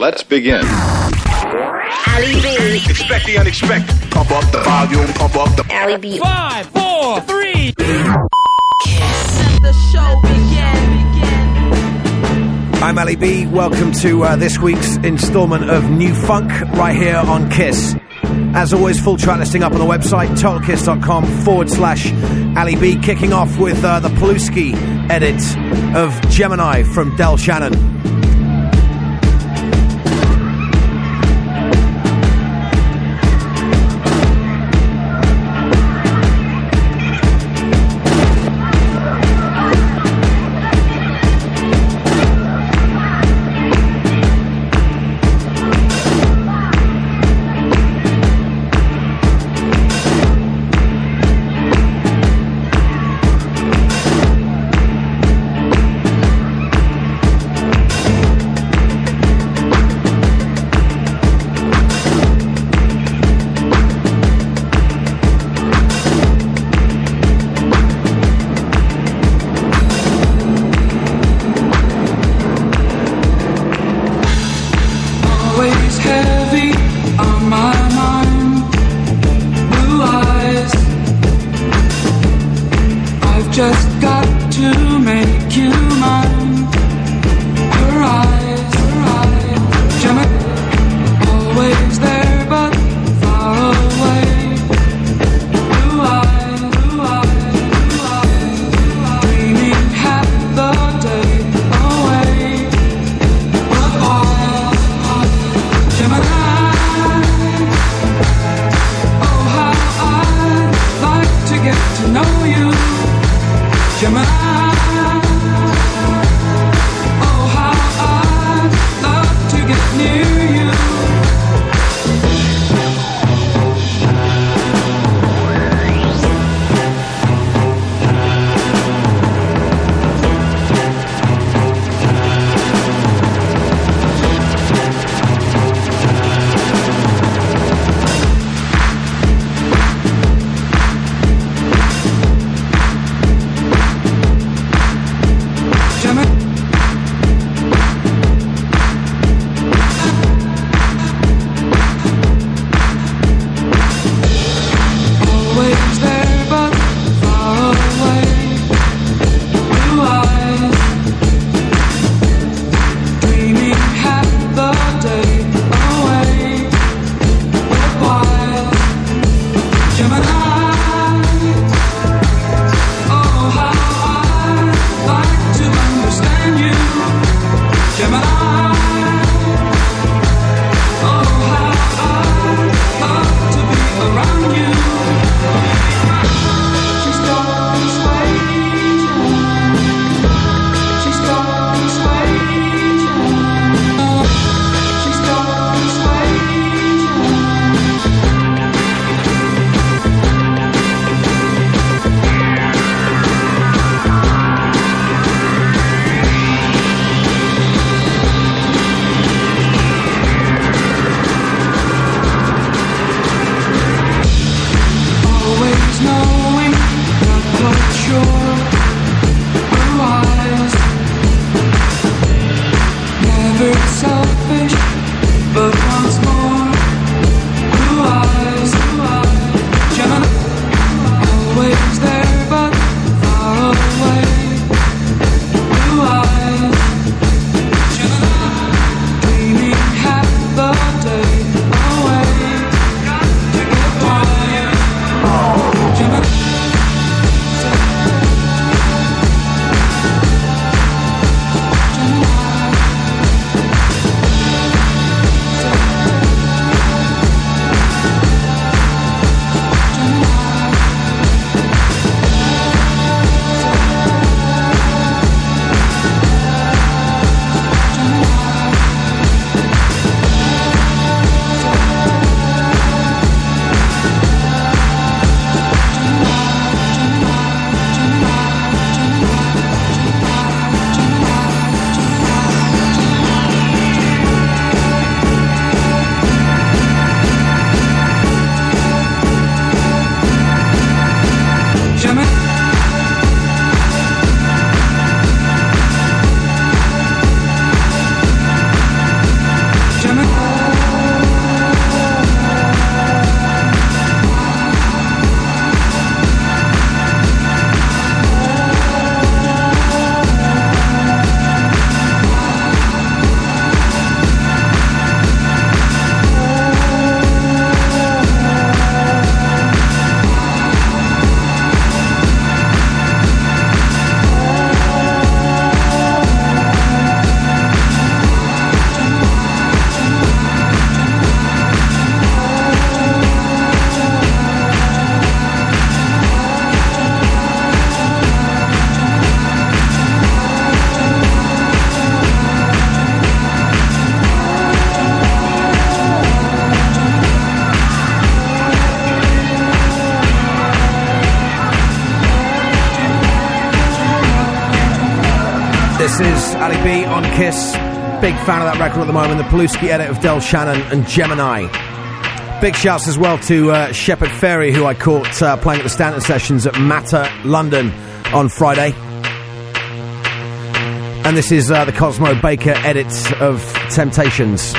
Let's begin. Ali B. Expect the unexpected. Pump up the volume, pump up the. Ali B. Five, four, three. Let the show begin. I'm Ali B. Welcome to uh, this week's instalment of New Funk right here on Kiss. As always, full track listing up on the website, totalkiss.com forward slash Ali B. Kicking off with uh, the Paluski edit of Gemini from Del Shannon. To know you, Gemini. Kiss. Big fan of that record at the moment. The Paluski edit of Del Shannon and Gemini. Big shouts as well to uh, Shepard Ferry, who I caught uh, playing at the standard sessions at Matter London on Friday. And this is uh, the Cosmo Baker edit of Temptations.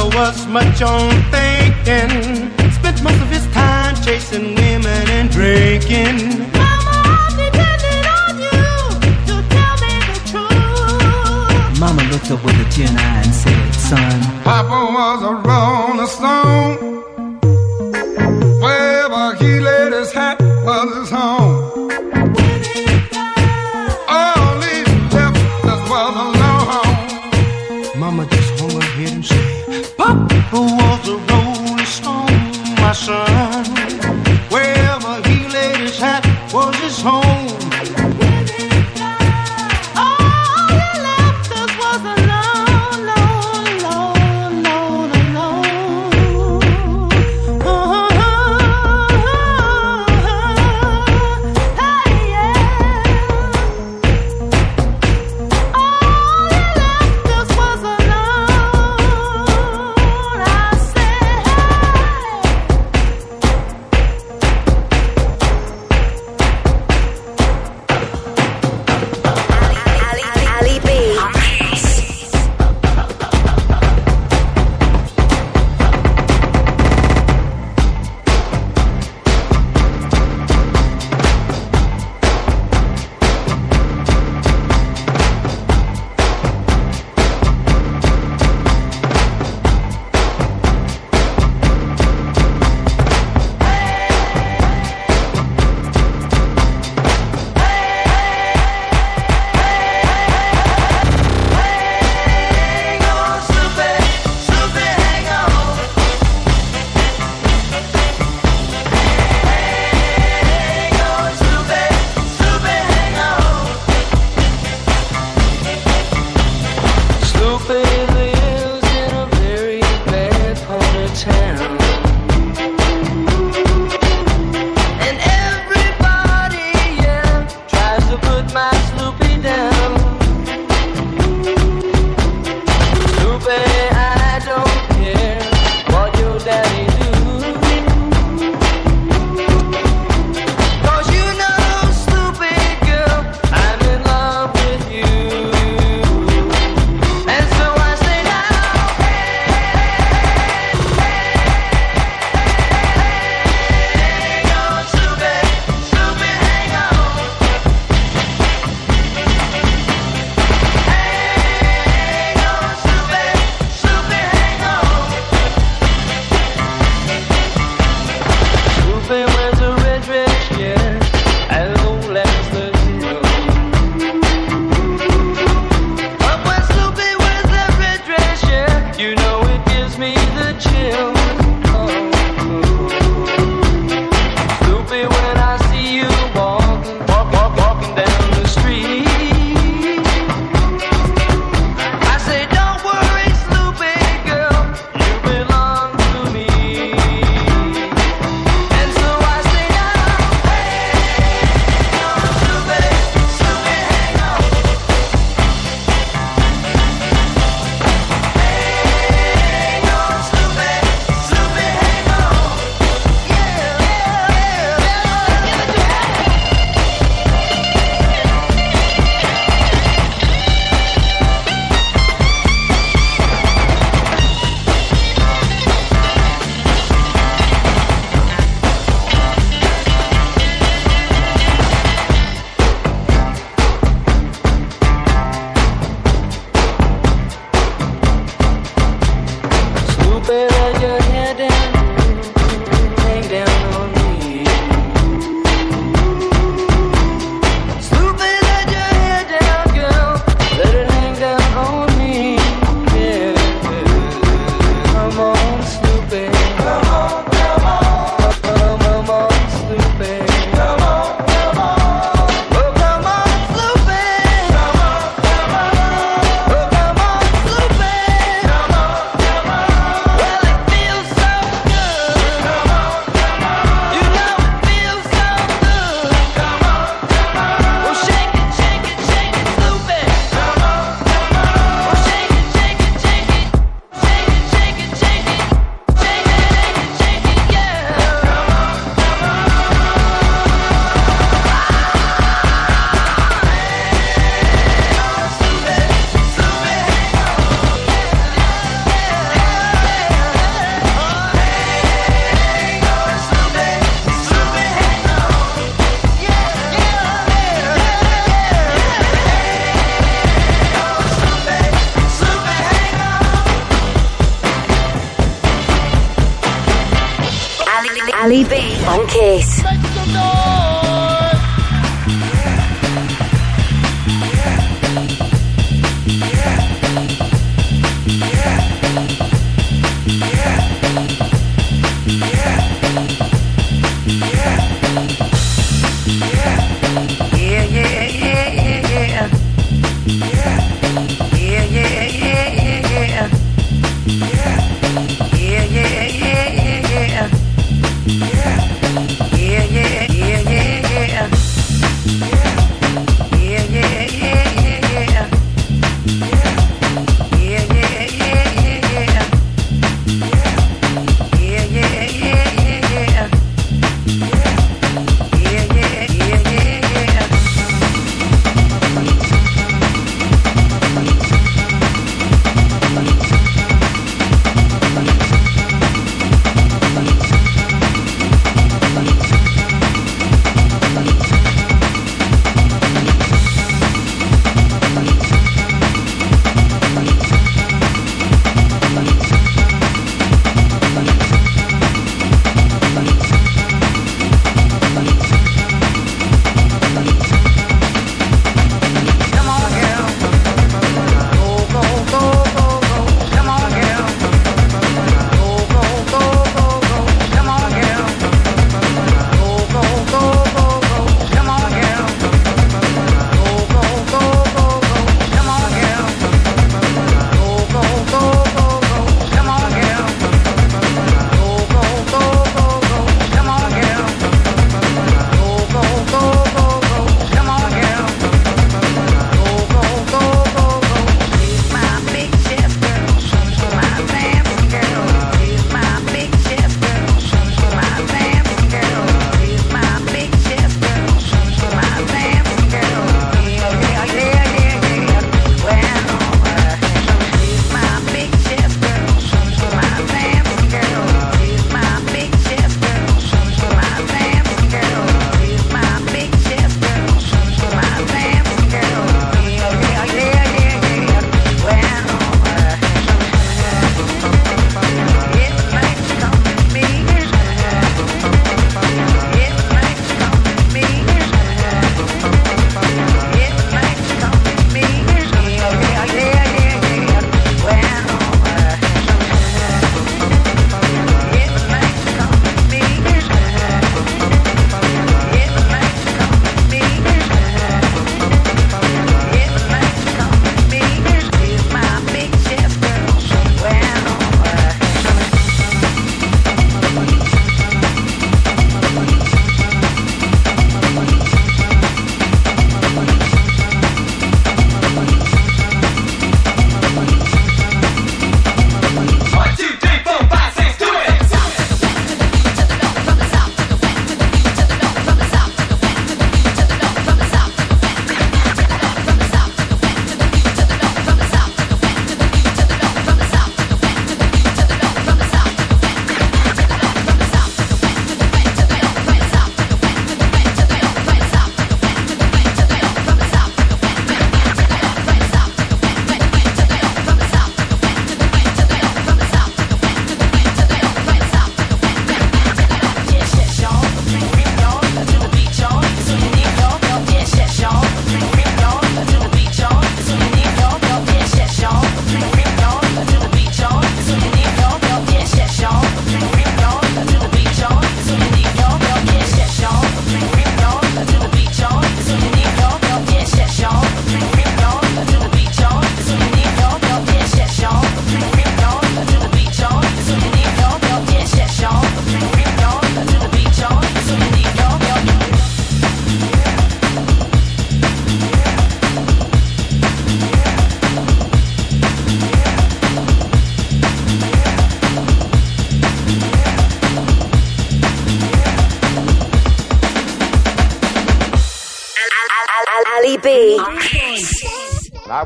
father was much on thinking. Spent most of his time chasing women and drinking. Mama, I'm on you to tell me the truth. Mama looked up with a tear in her eye and said, Son, Papa was a rolling stone. Wherever he laid his hat was his home. sun.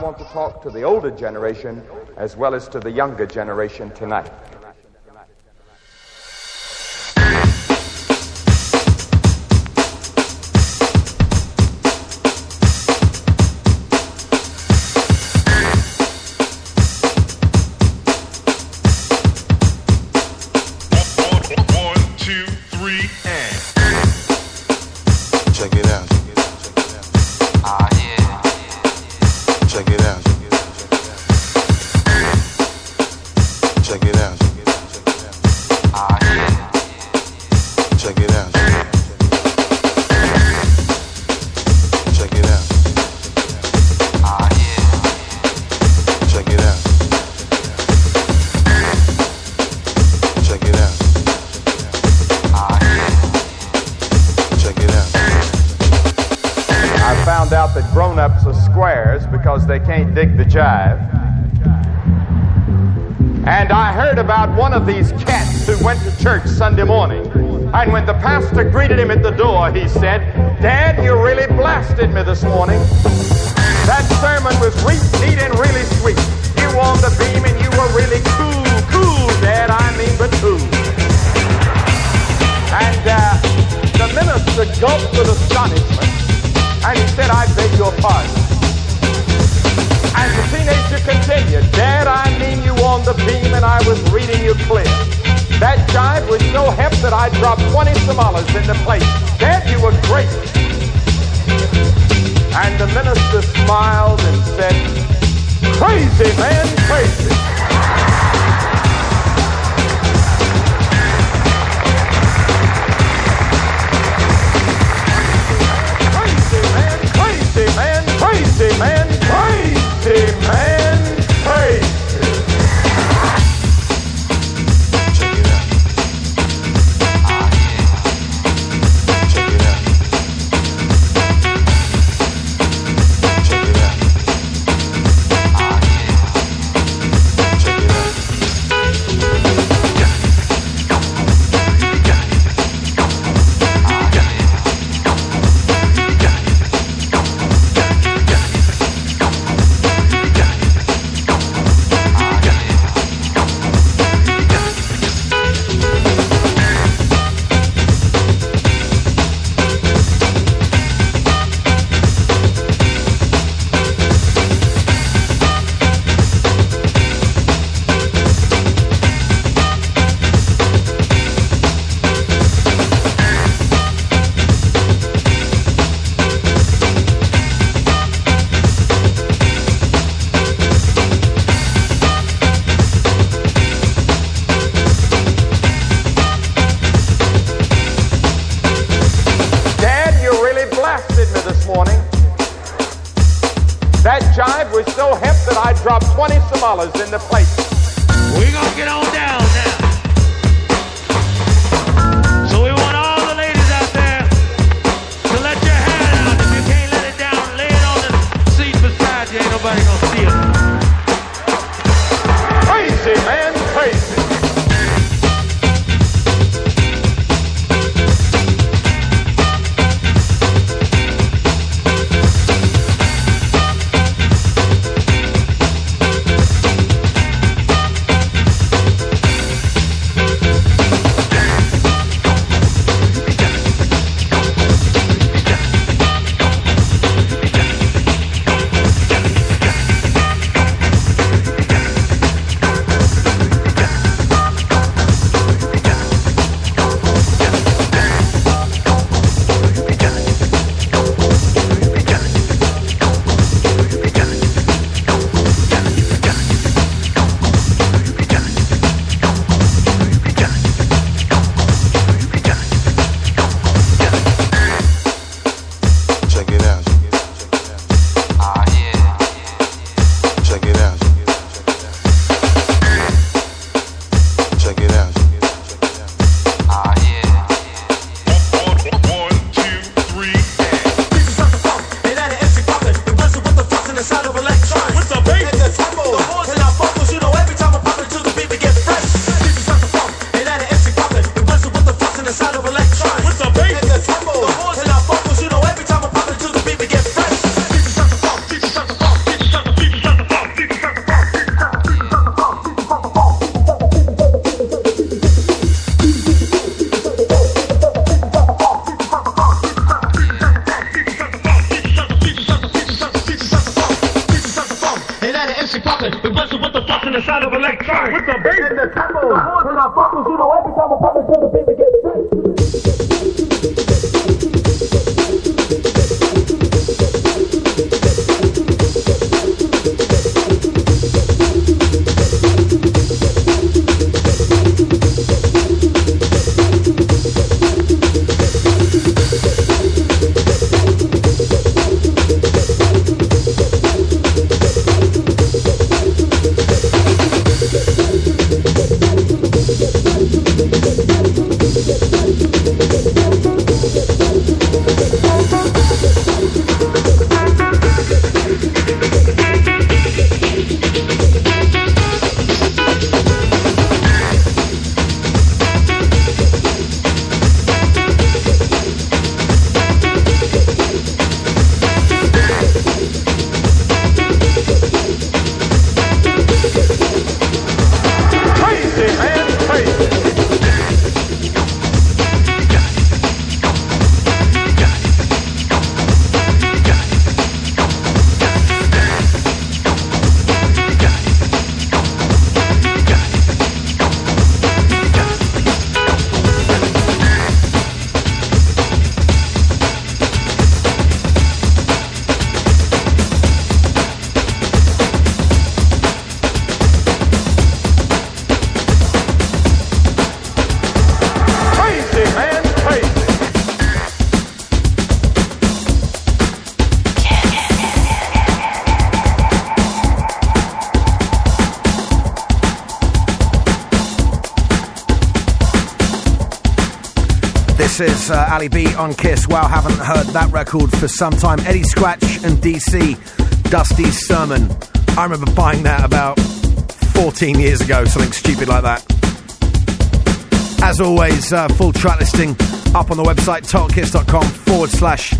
want to talk to the older generation as well as to the younger generation tonight. And when the pastor greeted him at the door, he said, Dad, you really blasted me this morning. That sermon was sweet neat and really sweet. You on the beam and you were really cool, cool, Dad, I mean but cool. And uh, the minister gulped with astonishment and he said, I beg your pardon. And the teenager continued, Dad, I mean you on the beam and I was reading you clear. That jive was so hep that I dropped 20 Somalis into place. Dad, you were great. And the minister smiled and said, Crazy man, crazy. crazy man, crazy man, crazy man. In the place. was uh, Ali B on Kiss. Wow, haven't heard that record for some time. Eddie Scratch and DC, Dusty Sermon. I remember buying that about 14 years ago, something stupid like that. As always, uh, full track listing up on the website, totalkiss.com forward slash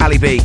Ali B.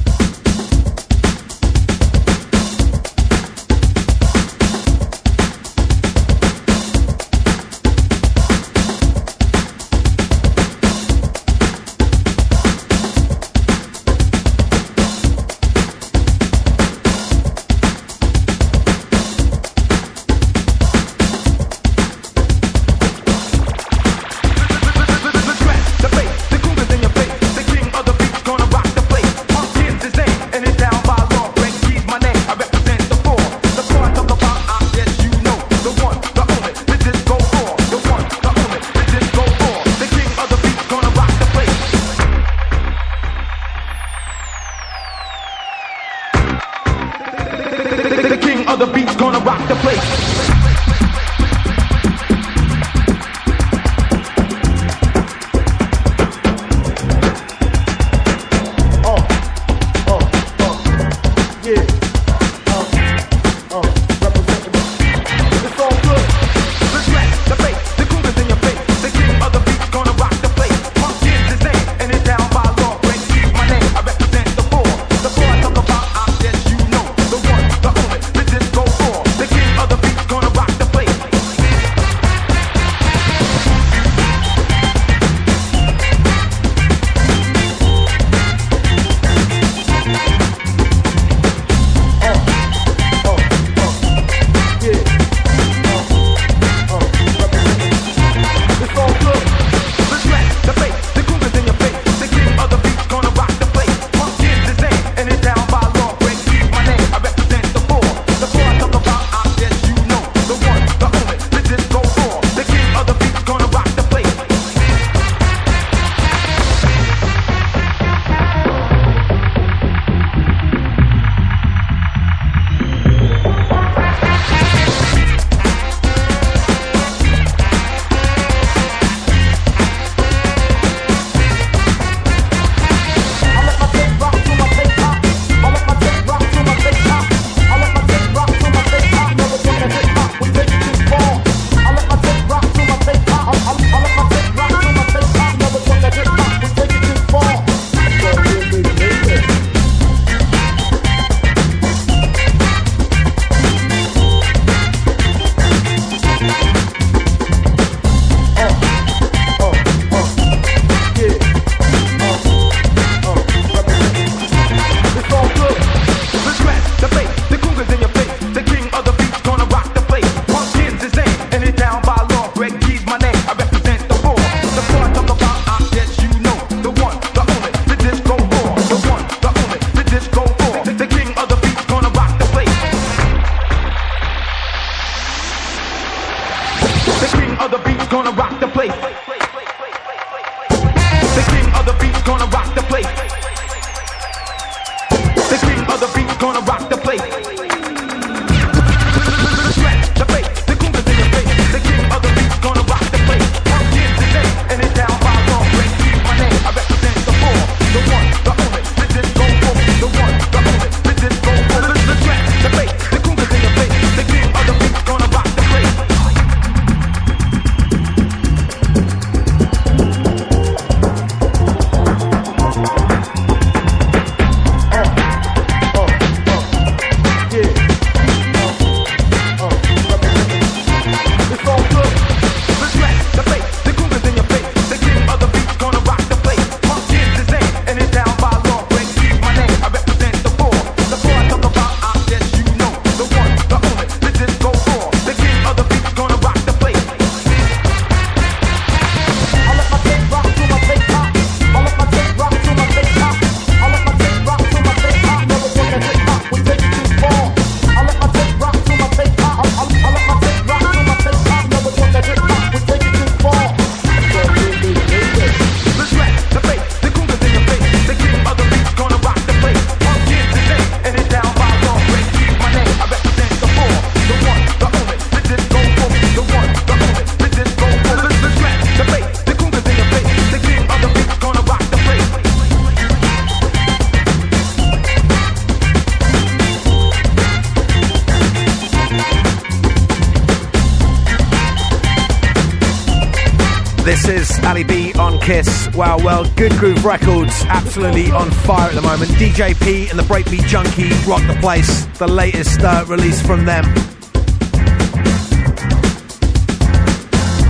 is Ali B on Kiss. Wow, well, Good Groove Records, absolutely on fire at the moment. DJ P and the Breakbeat Junkie rock the place. The latest uh, release from them.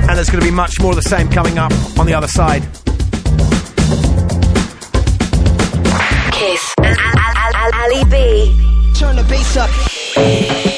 And there's going to be much more of the same coming up on the other side. Kiss. Al- Al- Al- Ali B. Turn the bass up.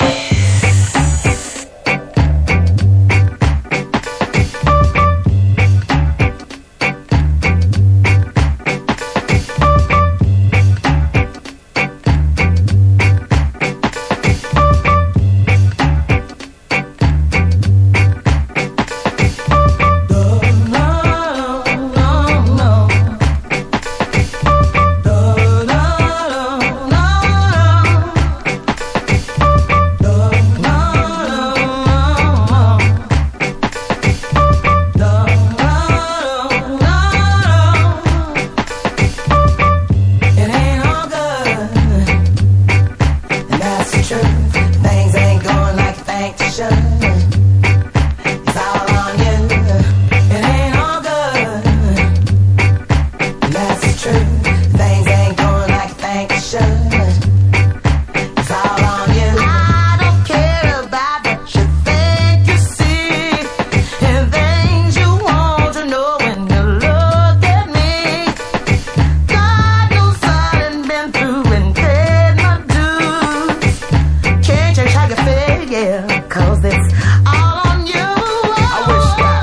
You feel, it's all on you. I wish that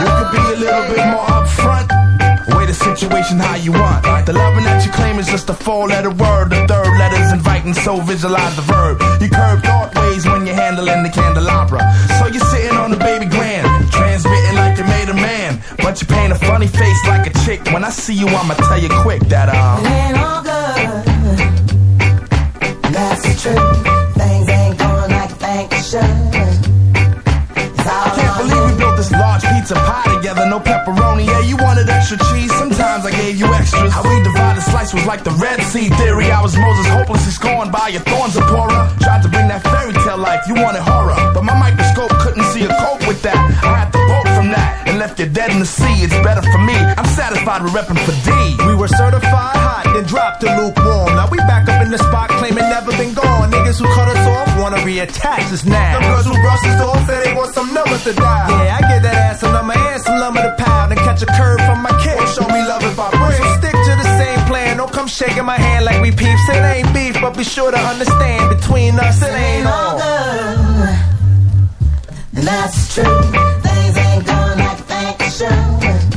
you could be a little bit more upfront. Way the situation how you want. The loving that you claim is just a four letter word. The third letter's inviting, so visualize the verb. You curve thought ways when you're handling the candelabra. So you're sitting on the baby grand, transmitting like you made a man. But you paint a funny face like a chick. When I see you, I'ma tell you quick that, It um. ain't all good. That's the truth. I can't believe we built this large pizza pie together, no pepperoni. Yeah, you wanted extra cheese. Sometimes I gave you extras. How we divided slice was like the Red Sea theory. I was Moses, hopelessly scorned by your thorns, Zipporah. Tried to bring that fairy tale life. You wanted horror, but my microscope couldn't see a cope with that. I had to bolt from that and left you dead in the sea. It's better for me. I'm satisfied with repping for D. We were certified hot, then dropped to lukewarm. Now we back up in the spot, claiming never been gone. Niggas who cut us off wanna reattach us now. Them girls who brush us off say they want some numbers to dial. Yeah, I give that ass a number and some lumber to pound and catch a curve from my kid. Show me love if I bring. So stick to the same plan. Don't come shaking my hand like we peeps. It ain't beef, but be sure to understand between us it ain't all. good. And that's the you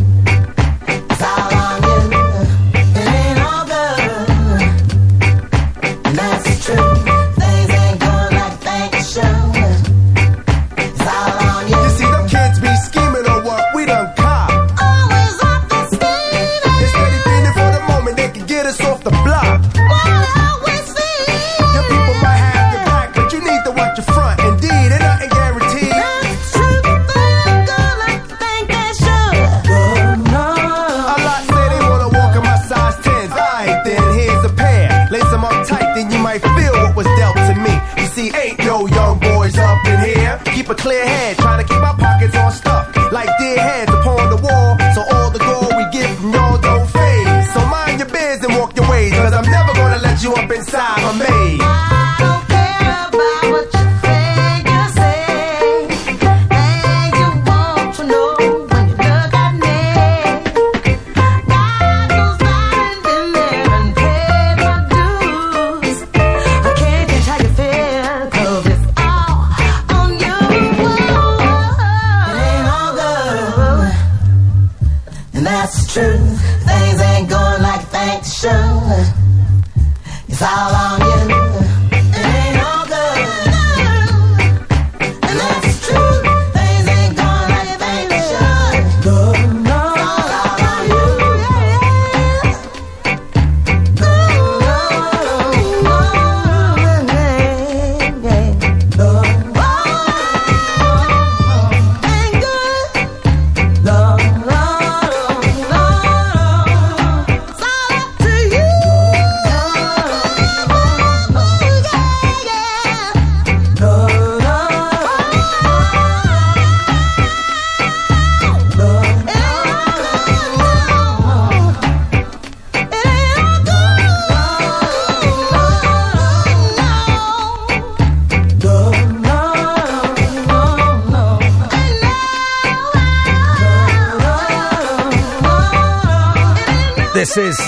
clear head, trying to keep my pockets on stuff. Like dead heads upon the wall, so all the gold we get from y'all don't fade. So mind your biz and walk your ways, cause I'm never gonna let you up inside my maze.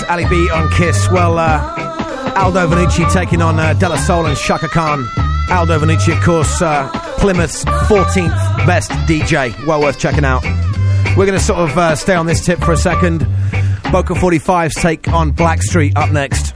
Ali B on Kiss. Well, uh, Aldo Vanucci taking on uh, De La Soul and Chaka Khan. Aldo Vanucci, of course, uh, Plymouth's 14th best DJ. Well worth checking out. We're going to sort of uh, stay on this tip for a second. Boca 45's take on Blackstreet up next.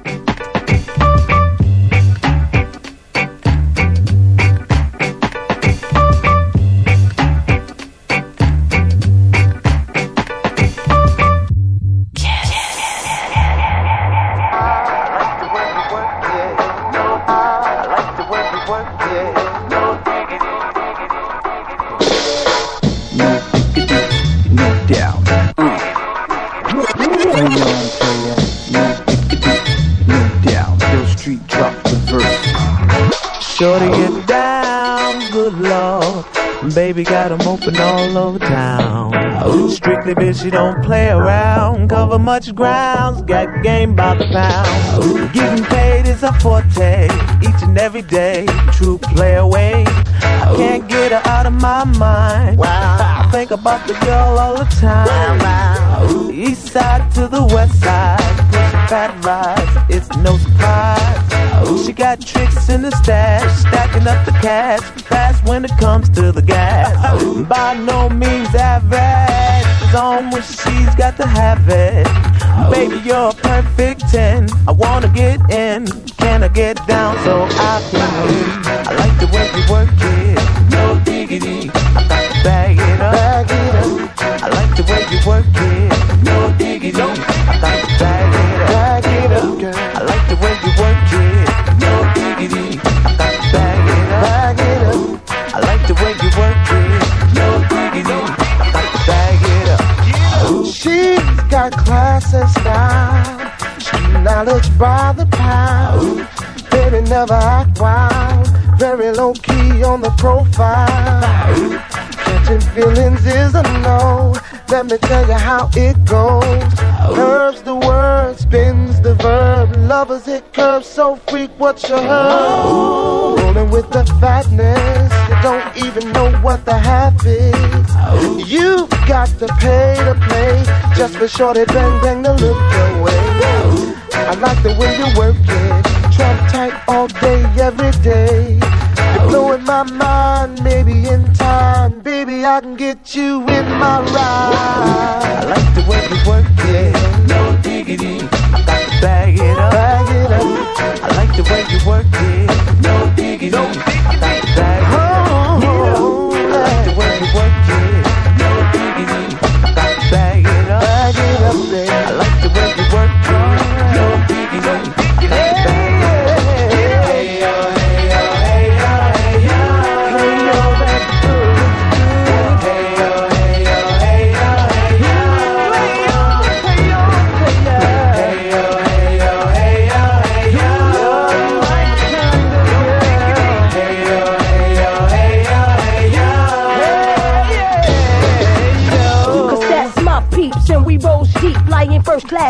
Baby got 'em open all over town. Ooh. Strictly bitch, she don't play around. Cover much grounds, got game by the pound. Getting paid is a forte, each and every day. True play away. I can't get her out of my mind. Wow. I think about the girl all the time. Wow. East side to the west side, fat it's no surprise. Ooh, She got tricks in the stash, stacking up the cash, fast when it comes to the gas. By no means average, it's on when she's got to have it. Baby, you're a perfect 10. I wanna get in, can I get down so I can? I like the way you work it, no diggity. I got to bag it up, bag it up. I like the way you work it, no diggity. I got to it up, bag knowledge by the pound. Baby never act wild. Very low key on the profile. Catching feelings is a no. Let me tell you how it goes. Curves the word, spins the verb. Lovers it curves so freak what you heard. Rolling with the fatness. Don't even know what the half is. You've got to pay to play. Just for shorty bang bang to look your way. I like the way you work it. Trump tight all day, every day. You're blowing my mind, maybe in time. Baby, I can get you in my ride. I like the way you work it, no diggity. I got to bag it up, bag it up. I like the way you work it,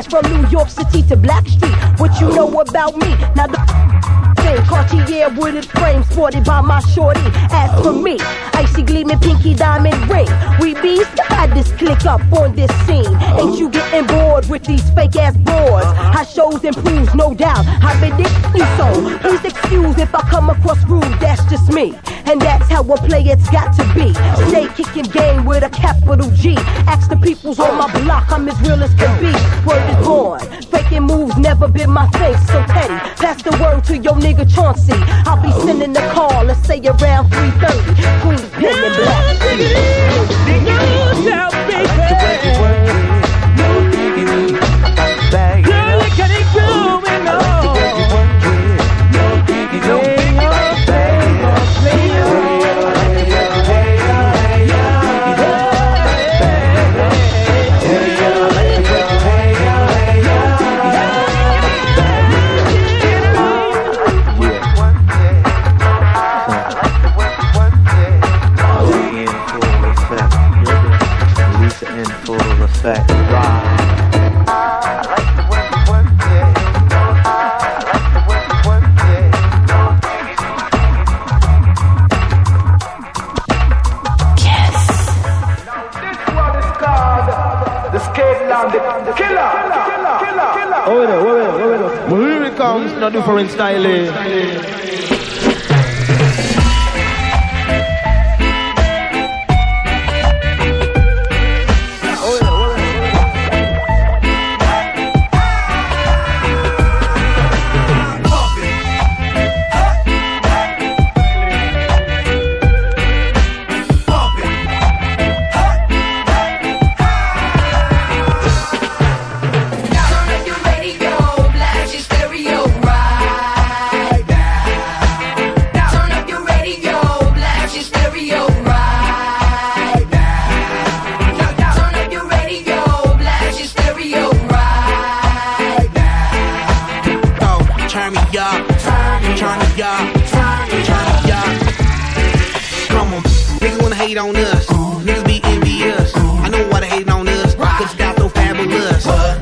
class from New York City to Blackstreet. What you know about me? Now the thing, Cartier wooded frame sported by my shorty. As for me, icy gleaming pinky diamond ring. We beast had this click up on this scene. Ain't you getting bored with these fake ass boards? Uh-huh. How shows improves, no doubt. I've been you so. Please excuse if I come across rude, that's just me. And that's how a play it's got to be. Stay kicking game with a capital G. Ask the peoples on my block, I'm as real as can be. Word is born. Faking moves never been my thing, so petty. Pass the word to your nigga Chauncey. I'll be sending the call, let's say around 3.30. Queen Pen and Black. Girl, no different style. eh.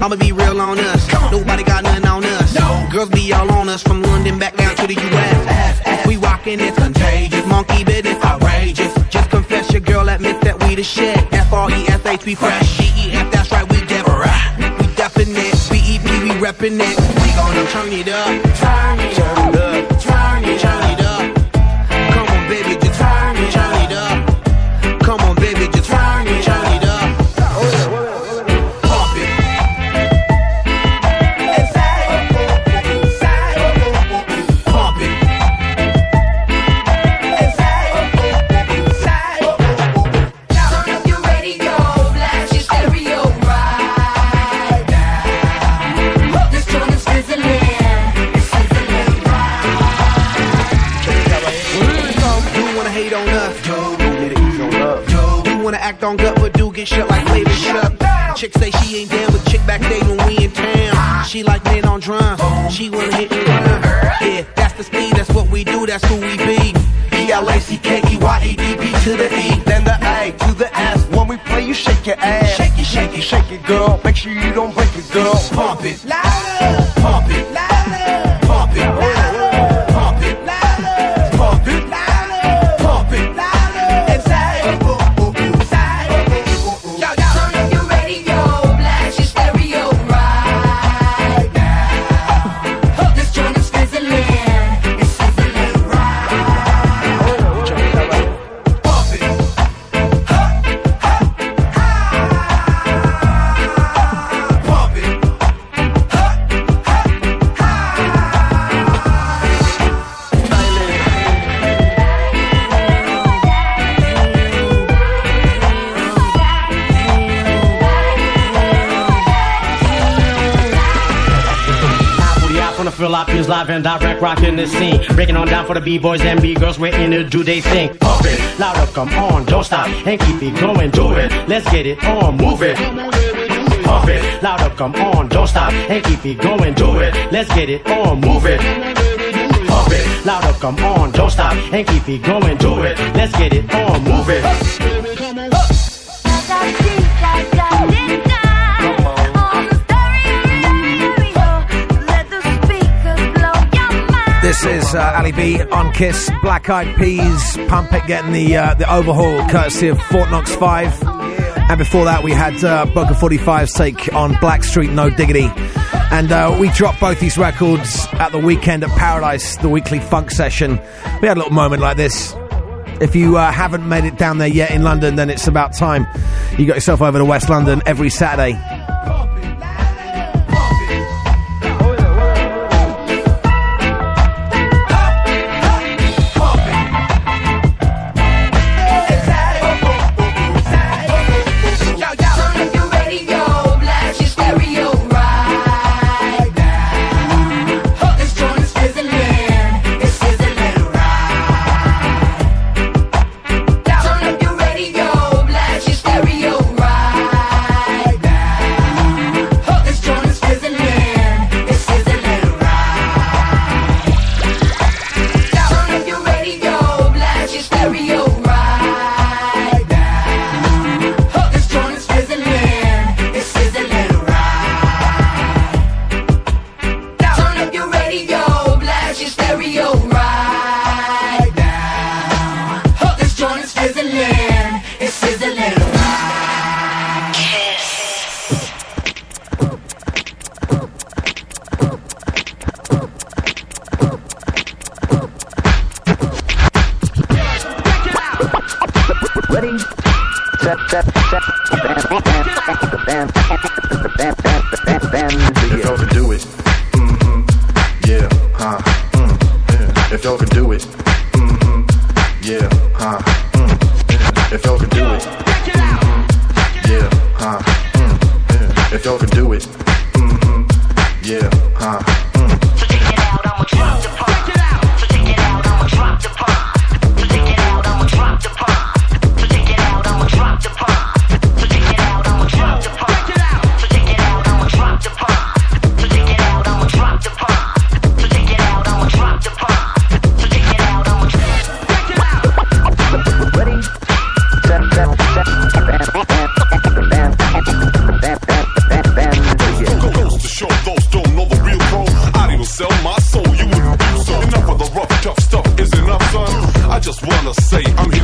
I'ma be real on us, nobody got nothing on us. Girls be all on us from London back down to the US. We rockin' it's contagious, monkey business outrageous. Just confess your girl admit that we the shit. F R E S H we fresh, G E F that's right we definite. We definite, B E P we reppin' it. We gonna turn it up, turn it up, She wanna hit run. Yeah, that's the speed. That's what we do. That's who we be. E L A C K E Y E D B to the E. Then the A to the S. When we play, you shake your ass. Shake it, shake it, Shake it, girl. Make sure you don't break it, girl. Pump it. Louder. Pump it. Louder. And direct, rocking the scene. Breaking on down for the B-boys and B-girls, we're in to do they thing. Pump it, loud up, come on, don't stop, and keep it going, do it. Let's get it on, move it. Pump it, loud up, come on, don't stop, and keep it going, do it. Let's get it on, move it. Pump it, loud up, come on, don't stop, and keep it going, do it. Let's get it on, move it. This is uh, Ali B on Kiss, Black Eyed Peas, Pump It getting the uh, the overhaul courtesy of Fort Knox 5. And before that, we had uh, Boca 45's take on Blackstreet, No Diggity. And uh, we dropped both these records at the weekend at Paradise, the weekly funk session. We had a little moment like this. If you uh, haven't made it down there yet in London, then it's about time. You got yourself over to West London every Saturday. just wanna say I'm here.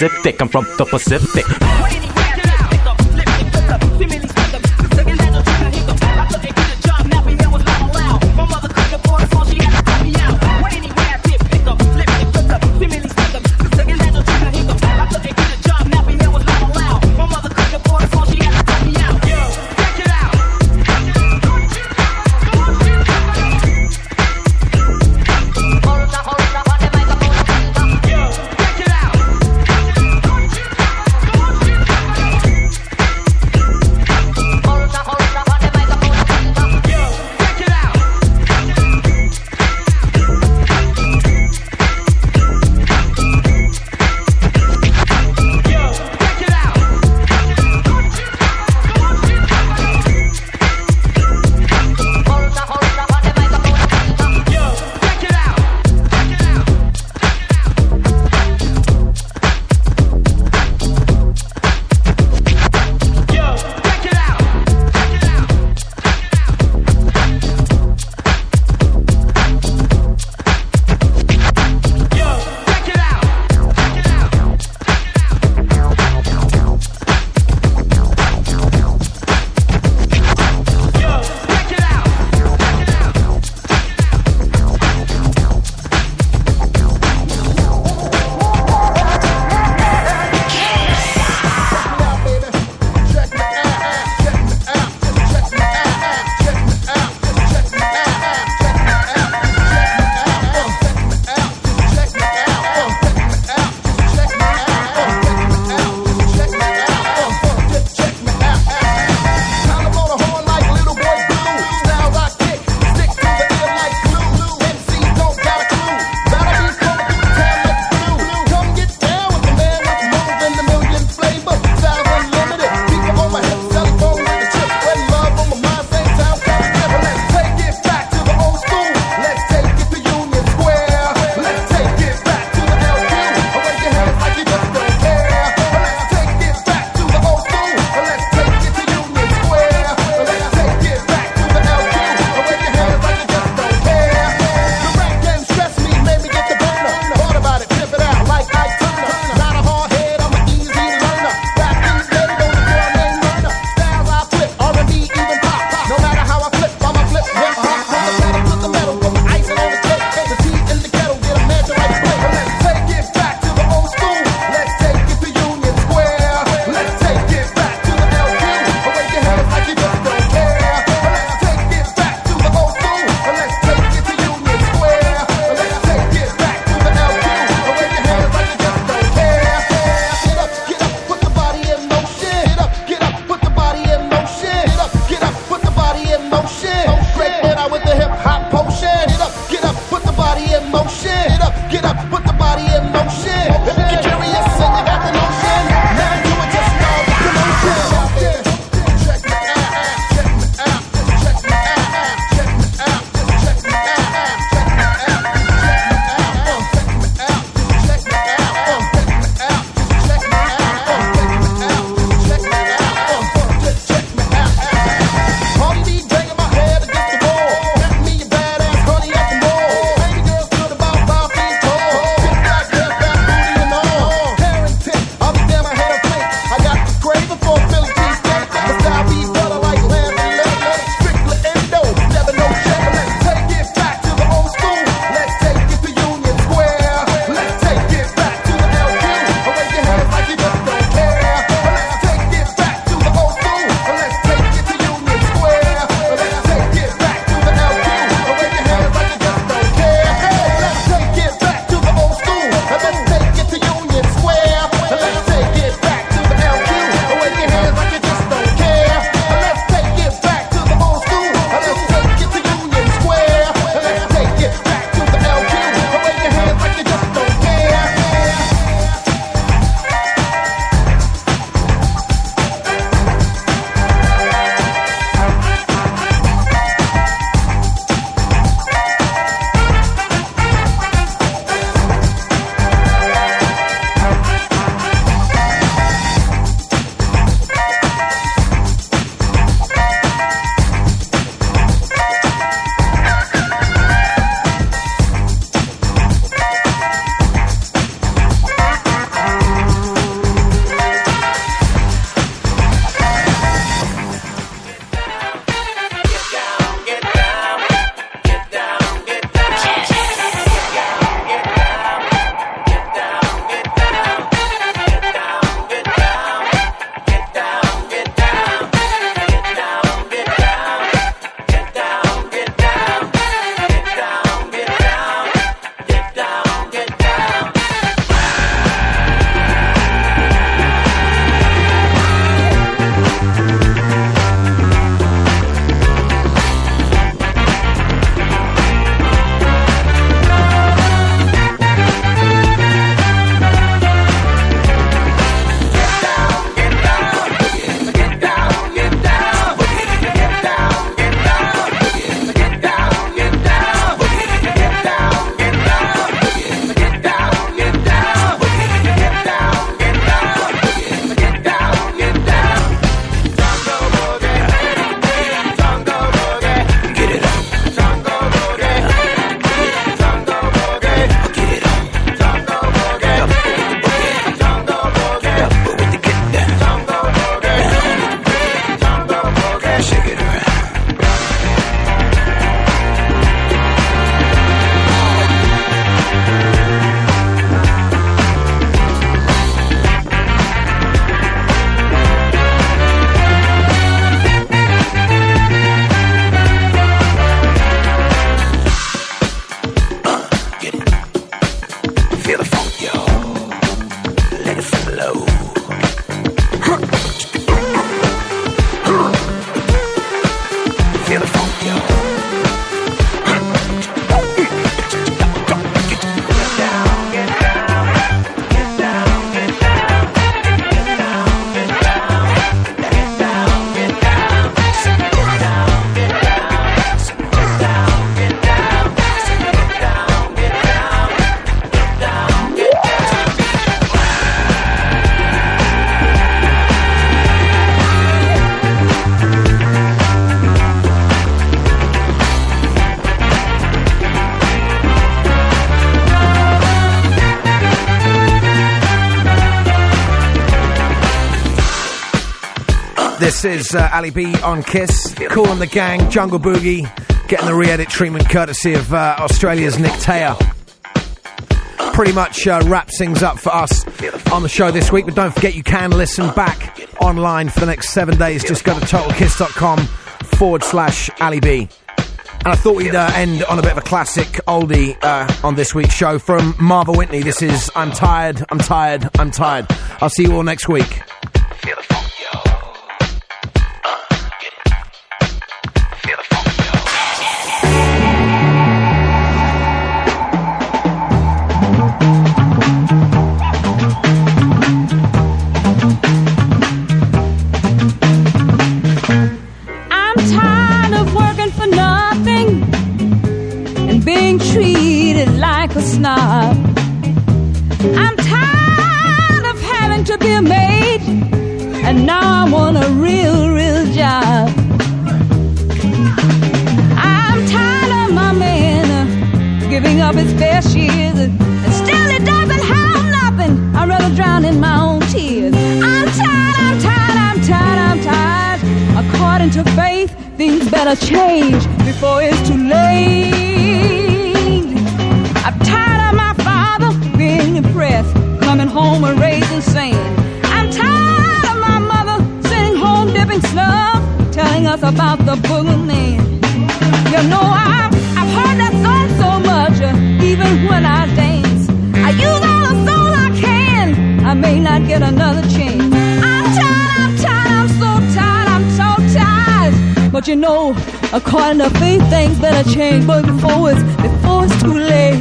I'm from the Pacific. This is uh, Ali B on Kiss, Kool and the Gang, Jungle Boogie, getting the re-edit treatment courtesy of uh, Australia's Nick Taylor. Pretty much uh, wraps things up for us on the show this week, but don't forget you can listen back online for the next seven days. Just go to totalkiss.com forward slash Ali B. And I thought we'd uh, end on a bit of a classic oldie uh, on this week's show from Marva Whitney. This is I'm Tired, I'm Tired, I'm Tired. I'll see you all next week. According to faith, things better change. But before it's before it's too late.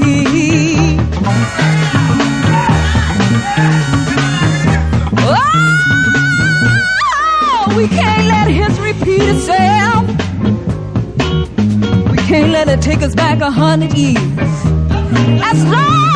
Oh, we can't let history repeat itself. We can't let it take us back a hundred years. As long